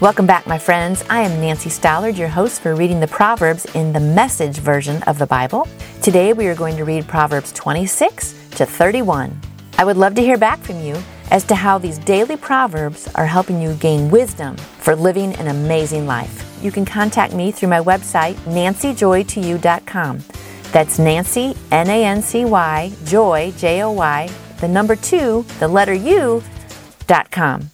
Welcome back, my friends. I am Nancy Stallard, your host for reading the Proverbs in the message version of the Bible. Today we are going to read Proverbs 26 to 31. I would love to hear back from you as to how these daily Proverbs are helping you gain wisdom for living an amazing life. You can contact me through my website, nancyjoy2u.com. That's Nancy, N A N C Y, joy, J O Y, the number two, the letter U, dot com.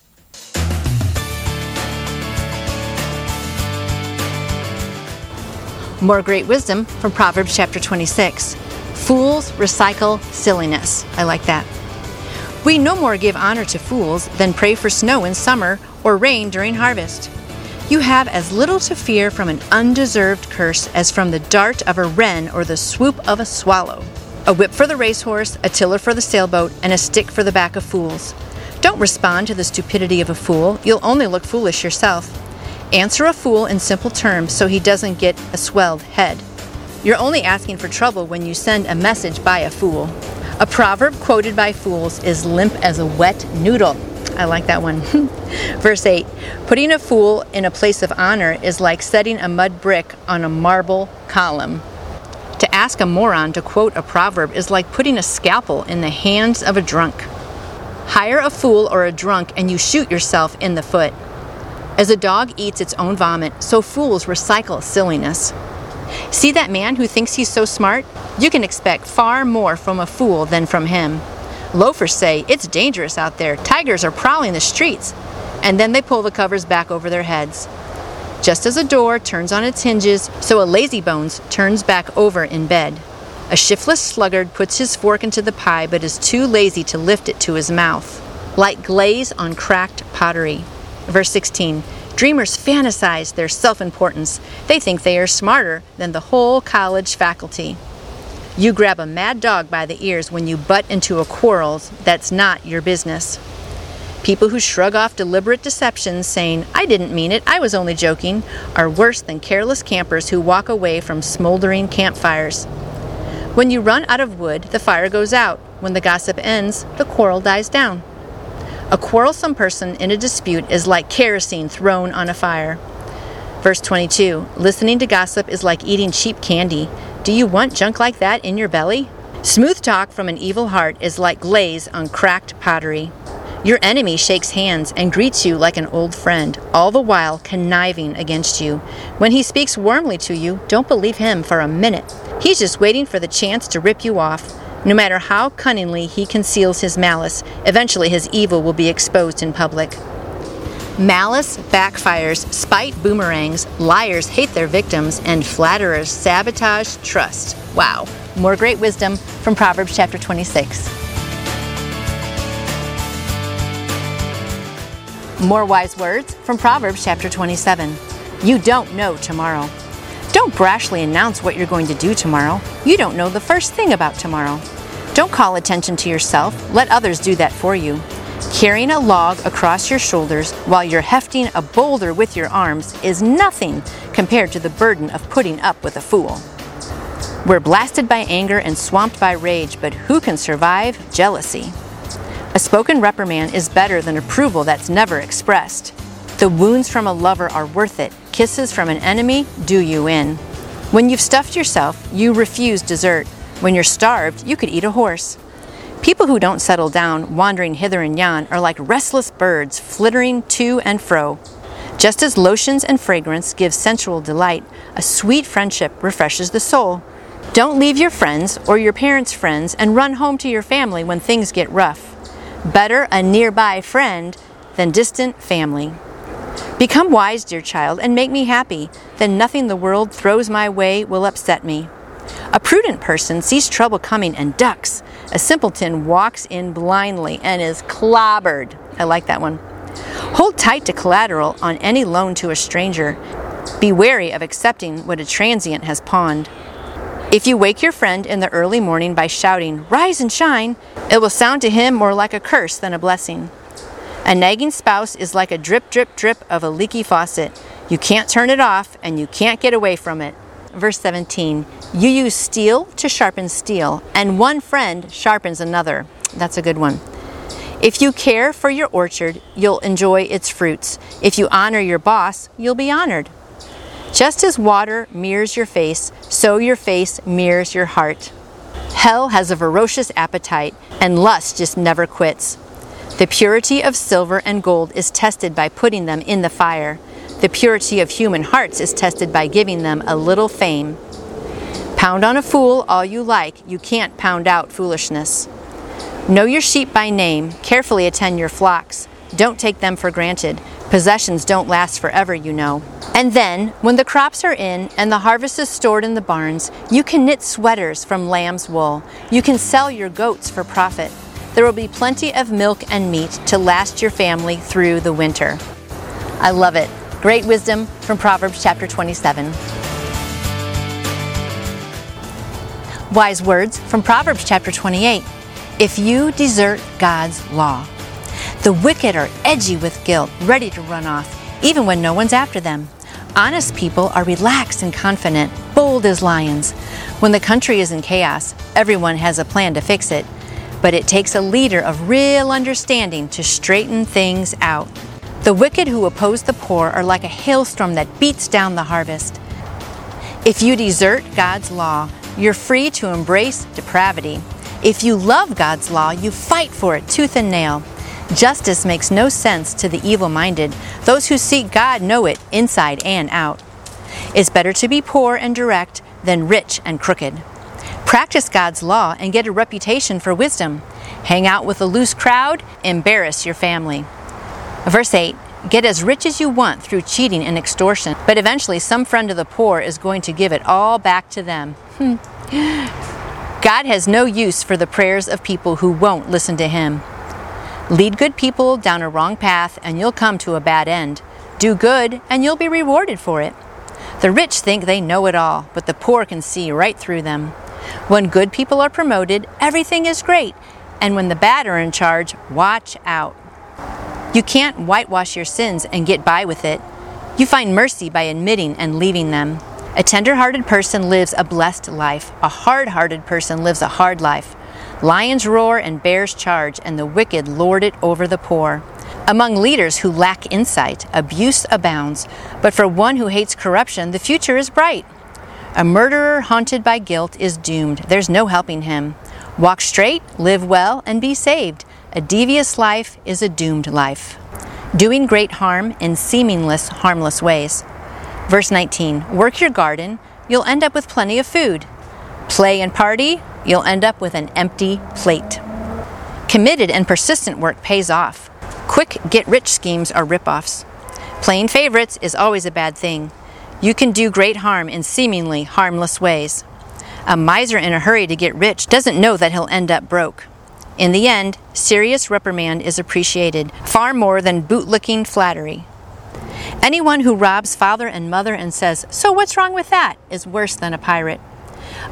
More great wisdom from Proverbs chapter 26. Fools recycle silliness. I like that. We no more give honor to fools than pray for snow in summer or rain during harvest. You have as little to fear from an undeserved curse as from the dart of a wren or the swoop of a swallow. A whip for the racehorse, a tiller for the sailboat, and a stick for the back of fools. Don't respond to the stupidity of a fool, you'll only look foolish yourself. Answer a fool in simple terms so he doesn't get a swelled head. You're only asking for trouble when you send a message by a fool. A proverb quoted by fools is limp as a wet noodle. I like that one. Verse 8 Putting a fool in a place of honor is like setting a mud brick on a marble column. To ask a moron to quote a proverb is like putting a scalpel in the hands of a drunk. Hire a fool or a drunk and you shoot yourself in the foot. As a dog eats its own vomit, so fools recycle silliness. See that man who thinks he's so smart? You can expect far more from a fool than from him. Loafers say, It's dangerous out there. Tigers are prowling the streets. And then they pull the covers back over their heads. Just as a door turns on its hinges, so a lazybones turns back over in bed. A shiftless sluggard puts his fork into the pie but is too lazy to lift it to his mouth. Like glaze on cracked pottery. Verse 16 Dreamers fantasize their self importance. They think they are smarter than the whole college faculty. You grab a mad dog by the ears when you butt into a quarrel that's not your business. People who shrug off deliberate deceptions, saying, I didn't mean it, I was only joking, are worse than careless campers who walk away from smoldering campfires. When you run out of wood, the fire goes out. When the gossip ends, the quarrel dies down. A quarrelsome person in a dispute is like kerosene thrown on a fire. Verse 22 Listening to gossip is like eating cheap candy. Do you want junk like that in your belly? Smooth talk from an evil heart is like glaze on cracked pottery. Your enemy shakes hands and greets you like an old friend, all the while conniving against you. When he speaks warmly to you, don't believe him for a minute. He's just waiting for the chance to rip you off. No matter how cunningly he conceals his malice, eventually his evil will be exposed in public. Malice backfires, spite boomerangs, liars hate their victims, and flatterers sabotage trust. Wow. More great wisdom from Proverbs chapter 26. More wise words from Proverbs chapter 27. You don't know tomorrow. Don't brashly announce what you're going to do tomorrow. You don't know the first thing about tomorrow. Don't call attention to yourself, let others do that for you. Carrying a log across your shoulders while you're hefting a boulder with your arms is nothing compared to the burden of putting up with a fool. We're blasted by anger and swamped by rage, but who can survive jealousy? A spoken reprimand is better than approval that's never expressed. The wounds from a lover are worth it. Kisses from an enemy do you in. When you've stuffed yourself, you refuse dessert. When you're starved, you could eat a horse. People who don't settle down, wandering hither and yon, are like restless birds flittering to and fro. Just as lotions and fragrance give sensual delight, a sweet friendship refreshes the soul. Don't leave your friends or your parents' friends and run home to your family when things get rough. Better a nearby friend than distant family. Become wise, dear child, and make me happy. Then nothing the world throws my way will upset me. A prudent person sees trouble coming and ducks. A simpleton walks in blindly and is clobbered. I like that one. Hold tight to collateral on any loan to a stranger. Be wary of accepting what a transient has pawned. If you wake your friend in the early morning by shouting, Rise and shine, it will sound to him more like a curse than a blessing. A nagging spouse is like a drip, drip, drip of a leaky faucet. You can't turn it off and you can't get away from it. Verse 17 You use steel to sharpen steel, and one friend sharpens another. That's a good one. If you care for your orchard, you'll enjoy its fruits. If you honor your boss, you'll be honored. Just as water mirrors your face, so your face mirrors your heart. Hell has a ferocious appetite, and lust just never quits. The purity of silver and gold is tested by putting them in the fire. The purity of human hearts is tested by giving them a little fame. Pound on a fool all you like, you can't pound out foolishness. Know your sheep by name, carefully attend your flocks. Don't take them for granted. Possessions don't last forever, you know. And then, when the crops are in and the harvest is stored in the barns, you can knit sweaters from lamb's wool. You can sell your goats for profit. There will be plenty of milk and meat to last your family through the winter. I love it. Great wisdom from Proverbs chapter 27. Wise words from Proverbs chapter 28. If you desert God's law, the wicked are edgy with guilt, ready to run off, even when no one's after them. Honest people are relaxed and confident, bold as lions. When the country is in chaos, everyone has a plan to fix it. But it takes a leader of real understanding to straighten things out. The wicked who oppose the poor are like a hailstorm that beats down the harvest. If you desert God's law, you're free to embrace depravity. If you love God's law, you fight for it tooth and nail. Justice makes no sense to the evil minded. Those who seek God know it inside and out. It's better to be poor and direct than rich and crooked. Practice God's law and get a reputation for wisdom. Hang out with a loose crowd, embarrass your family. Verse 8 Get as rich as you want through cheating and extortion, but eventually some friend of the poor is going to give it all back to them. Hmm. God has no use for the prayers of people who won't listen to Him. Lead good people down a wrong path, and you'll come to a bad end. Do good, and you'll be rewarded for it. The rich think they know it all, but the poor can see right through them. When good people are promoted, everything is great, and when the bad are in charge, watch out. You can't whitewash your sins and get by with it. You find mercy by admitting and leaving them. A tender hearted person lives a blessed life, a hard hearted person lives a hard life. Lions roar and bears charge, and the wicked lord it over the poor. Among leaders who lack insight, abuse abounds, but for one who hates corruption, the future is bright. A murderer haunted by guilt is doomed. There's no helping him. Walk straight, live well, and be saved. A devious life is a doomed life. Doing great harm in seamless, harmless ways. Verse 19 Work your garden, you'll end up with plenty of food. Play and party, you'll end up with an empty plate. Committed and persistent work pays off. Quick get rich schemes are ripoffs. Playing favorites is always a bad thing. You can do great harm in seemingly harmless ways. A miser in a hurry to get rich doesn't know that he'll end up broke. In the end, serious reprimand is appreciated far more than bootlicking flattery. Anyone who robs father and mother and says, So what's wrong with that? is worse than a pirate.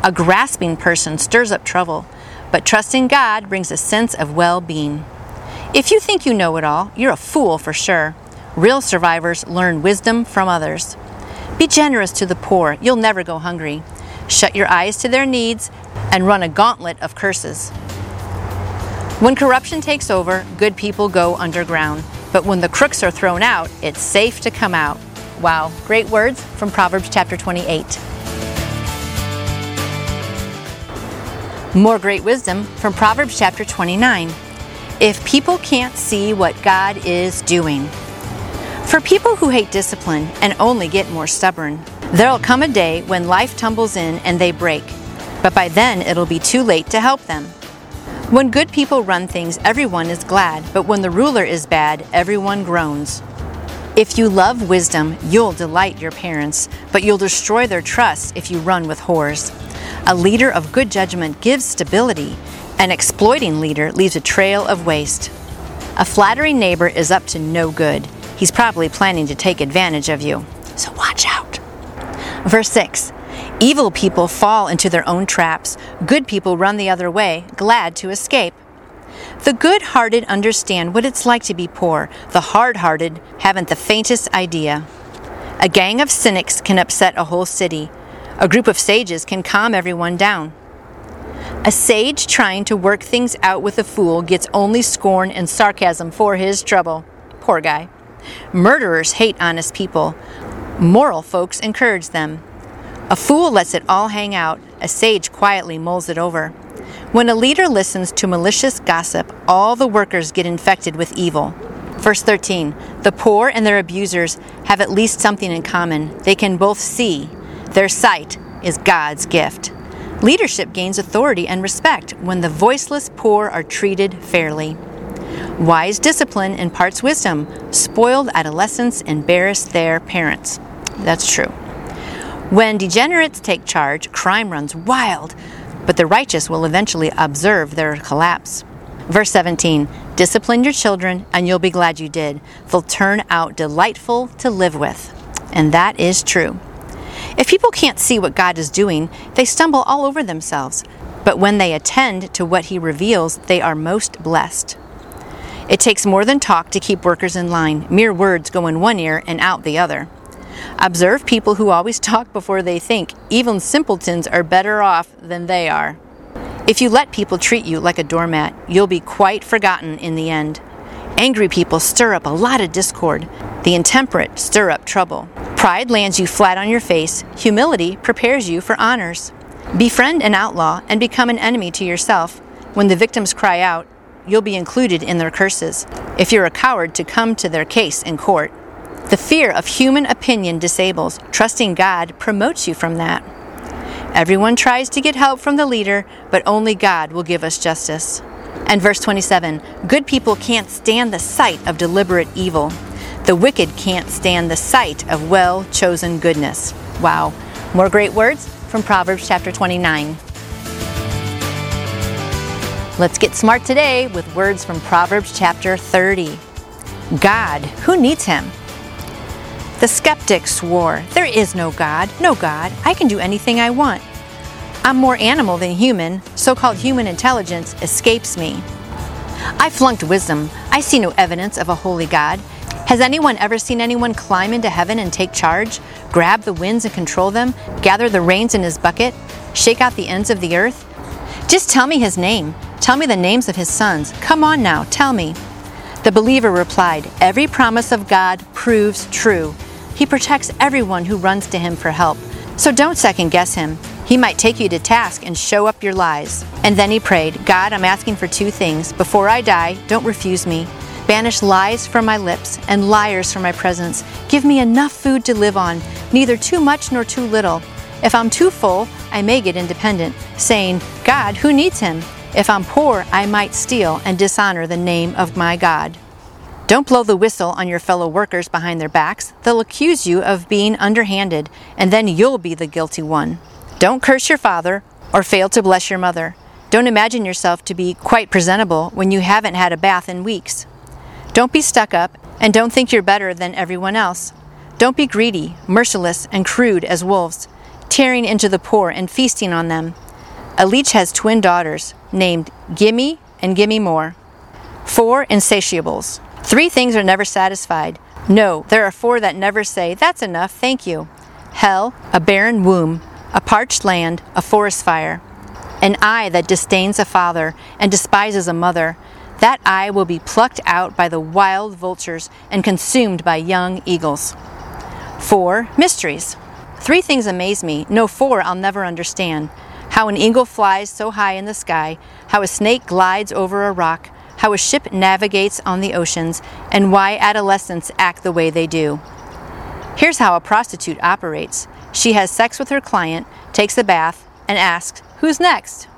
A grasping person stirs up trouble, but trusting God brings a sense of well being. If you think you know it all, you're a fool for sure. Real survivors learn wisdom from others. Be generous to the poor, you'll never go hungry. Shut your eyes to their needs and run a gauntlet of curses. When corruption takes over, good people go underground. But when the crooks are thrown out, it's safe to come out. Wow, great words from Proverbs chapter 28. More great wisdom from Proverbs chapter 29. If people can't see what God is doing. For people who hate discipline and only get more stubborn, there'll come a day when life tumbles in and they break. But by then, it'll be too late to help them. When good people run things, everyone is glad, but when the ruler is bad, everyone groans. If you love wisdom, you'll delight your parents, but you'll destroy their trust if you run with whores. A leader of good judgment gives stability. An exploiting leader leaves a trail of waste. A flattering neighbor is up to no good. He's probably planning to take advantage of you. So watch out. Verse 6 Evil people fall into their own traps. Good people run the other way, glad to escape. The good hearted understand what it's like to be poor. The hard hearted haven't the faintest idea. A gang of cynics can upset a whole city. A group of sages can calm everyone down. A sage trying to work things out with a fool gets only scorn and sarcasm for his trouble. Poor guy. Murderers hate honest people. Moral folks encourage them. A fool lets it all hang out, a sage quietly mulls it over. When a leader listens to malicious gossip, all the workers get infected with evil. Verse 13 The poor and their abusers have at least something in common. They can both see. Their sight is God's gift. Leadership gains authority and respect when the voiceless poor are treated fairly. Wise discipline imparts wisdom. Spoiled adolescents embarrass their parents. That's true. When degenerates take charge, crime runs wild, but the righteous will eventually observe their collapse. Verse 17 Discipline your children, and you'll be glad you did. They'll turn out delightful to live with. And that is true. If people can't see what God is doing, they stumble all over themselves. But when they attend to what He reveals, they are most blessed. It takes more than talk to keep workers in line. Mere words go in one ear and out the other. Observe people who always talk before they think. Even simpletons are better off than they are. If you let people treat you like a doormat, you'll be quite forgotten in the end. Angry people stir up a lot of discord. The intemperate stir up trouble. Pride lands you flat on your face. Humility prepares you for honors. Befriend an outlaw and become an enemy to yourself. When the victims cry out, you'll be included in their curses. If you're a coward to come to their case in court, the fear of human opinion disables. Trusting God promotes you from that. Everyone tries to get help from the leader, but only God will give us justice. And verse 27 Good people can't stand the sight of deliberate evil. The wicked can't stand the sight of well chosen goodness. Wow. More great words from Proverbs chapter 29. Let's get smart today with words from Proverbs chapter 30. God, who needs him? The skeptic swore, There is no God, no God. I can do anything I want. I'm more animal than human. So called human intelligence escapes me. I flunked wisdom. I see no evidence of a holy God. Has anyone ever seen anyone climb into heaven and take charge, grab the winds and control them, gather the rains in his bucket, shake out the ends of the earth? Just tell me his name. Tell me the names of his sons. Come on now, tell me. The believer replied, Every promise of God proves true. He protects everyone who runs to him for help. So don't second guess him. He might take you to task and show up your lies. And then he prayed, God, I'm asking for two things. Before I die, don't refuse me. Banish lies from my lips and liars from my presence. Give me enough food to live on, neither too much nor too little. If I'm too full, I may get independent, saying, God, who needs him? If I'm poor, I might steal and dishonor the name of my God. Don't blow the whistle on your fellow workers behind their backs. They'll accuse you of being underhanded, and then you'll be the guilty one. Don't curse your father or fail to bless your mother. Don't imagine yourself to be quite presentable when you haven't had a bath in weeks. Don't be stuck up, and don't think you're better than everyone else. Don't be greedy, merciless, and crude as wolves, tearing into the poor and feasting on them. A leech has twin daughters named Gimme and Gimme More. Four insatiables. Three things are never satisfied. No, there are four that never say, That's enough, thank you. Hell, a barren womb, a parched land, a forest fire. An eye that disdains a father and despises a mother. That eye will be plucked out by the wild vultures and consumed by young eagles. Four, mysteries. Three things amaze me. No, four I'll never understand. How an eagle flies so high in the sky, how a snake glides over a rock, how a ship navigates on the oceans, and why adolescents act the way they do. Here's how a prostitute operates she has sex with her client, takes a bath, and asks, Who's next?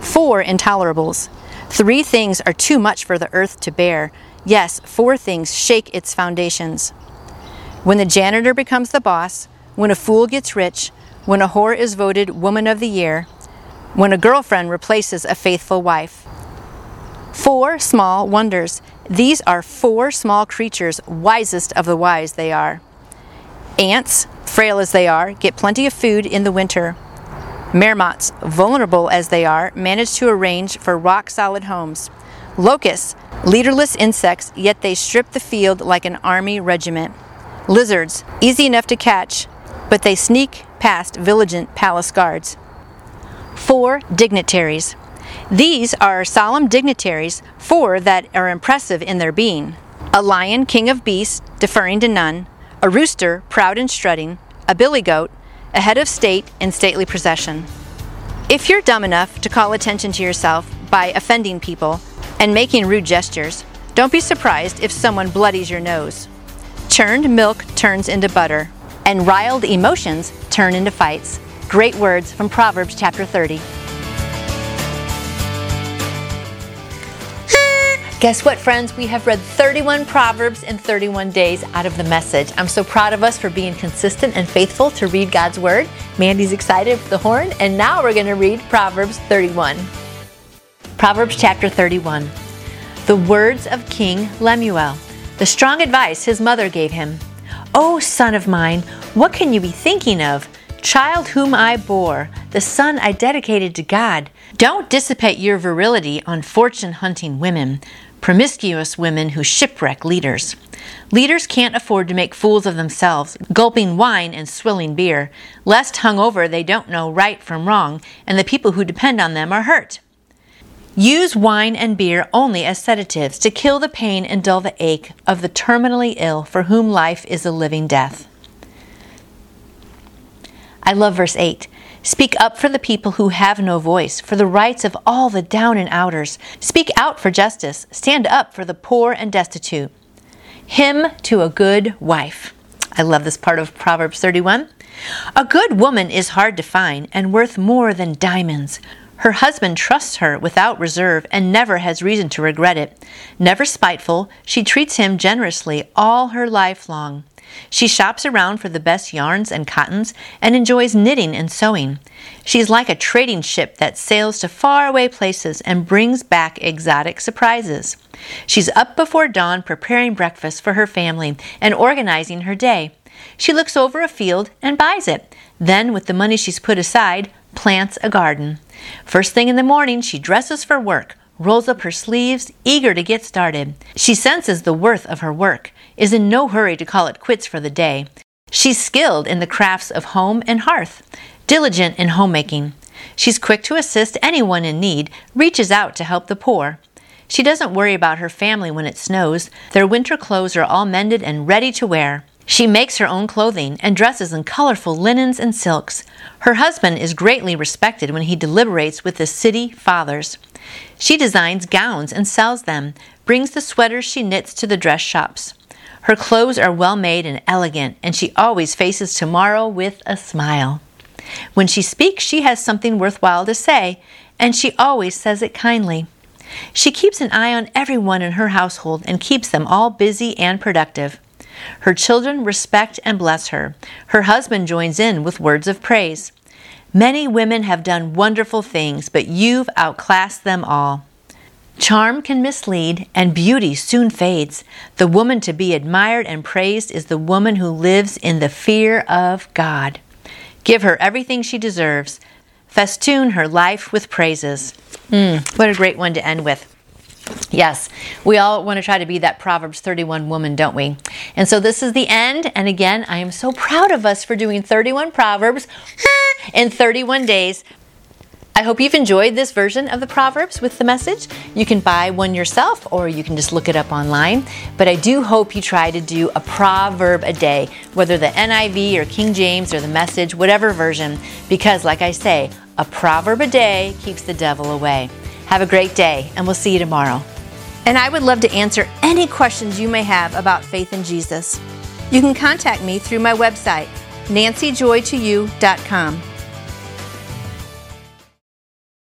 Four intolerables. Three things are too much for the earth to bear. Yes, four things shake its foundations. When the janitor becomes the boss, when a fool gets rich, when a whore is voted Woman of the Year, when a girlfriend replaces a faithful wife. Four small wonders. These are four small creatures, wisest of the wise they are. Ants, frail as they are, get plenty of food in the winter. Marmots, vulnerable as they are, manage to arrange for rock solid homes. Locusts, leaderless insects, yet they strip the field like an army regiment. Lizards, easy enough to catch, but they sneak past vigilant palace guards. Four dignitaries. These are solemn dignitaries, four that are impressive in their being a lion, king of beasts, deferring to none, a rooster, proud and strutting, a billy goat, a head of state in stately procession. If you're dumb enough to call attention to yourself by offending people and making rude gestures, don't be surprised if someone bloodies your nose. Churned milk turns into butter, and riled emotions turn into fights. Great words from Proverbs chapter 30. Guess what, friends? We have read 31 Proverbs in 31 days out of the message. I'm so proud of us for being consistent and faithful to read God's Word. Mandy's excited for the horn, and now we're going to read Proverbs 31. Proverbs chapter 31. The words of King Lemuel, the strong advice his mother gave him. O son of mine, what can you be thinking of? Child whom I bore, the son I dedicated to God. Don't dissipate your virility on fortune hunting women promiscuous women who shipwreck leaders. Leaders can't afford to make fools of themselves, gulping wine and swilling beer, lest hungover they don't know right from wrong, and the people who depend on them are hurt. Use wine and beer only as sedatives to kill the pain and dull the ache of the terminally ill for whom life is a living death. I love verse 8. Speak up for the people who have no voice, for the rights of all the down and outers. Speak out for justice. Stand up for the poor and destitute. Hymn to a good wife. I love this part of Proverbs 31. A good woman is hard to find and worth more than diamonds. Her husband trusts her without reserve and never has reason to regret it. Never spiteful, she treats him generously all her life long. She shops around for the best yarns and cottons and enjoys knitting and sewing. She's like a trading ship that sails to faraway places and brings back exotic surprises. She's up before dawn preparing breakfast for her family and organizing her day. She looks over a field and buys it. Then, with the money she's put aside, plants a garden. First thing in the morning, she dresses for work, rolls up her sleeves, eager to get started. She senses the worth of her work, is in no hurry to call it quits for the day. She's skilled in the crafts of home and hearth, diligent in homemaking. She's quick to assist anyone in need, reaches out to help the poor. She doesn't worry about her family when it snows. Their winter clothes are all mended and ready to wear. She makes her own clothing and dresses in colorful linens and silks. Her husband is greatly respected when he deliberates with the city fathers. She designs gowns and sells them, brings the sweaters she knits to the dress shops. Her clothes are well made and elegant, and she always faces tomorrow with a smile. When she speaks, she has something worthwhile to say, and she always says it kindly. She keeps an eye on everyone in her household and keeps them all busy and productive. Her children respect and bless her. Her husband joins in with words of praise. Many women have done wonderful things, but you've outclassed them all. Charm can mislead, and beauty soon fades. The woman to be admired and praised is the woman who lives in the fear of God. Give her everything she deserves. Festoon her life with praises. Mm, what a great one to end with. Yes, we all want to try to be that Proverbs 31 woman, don't we? And so this is the end. And again, I am so proud of us for doing 31 Proverbs in 31 days. I hope you've enjoyed this version of the Proverbs with the message. You can buy one yourself or you can just look it up online. But I do hope you try to do a proverb a day, whether the NIV or King James or the message, whatever version, because like I say, a proverb a day keeps the devil away. Have a great day, and we'll see you tomorrow. And I would love to answer any questions you may have about faith in Jesus. You can contact me through my website, nancyjoy2u.com.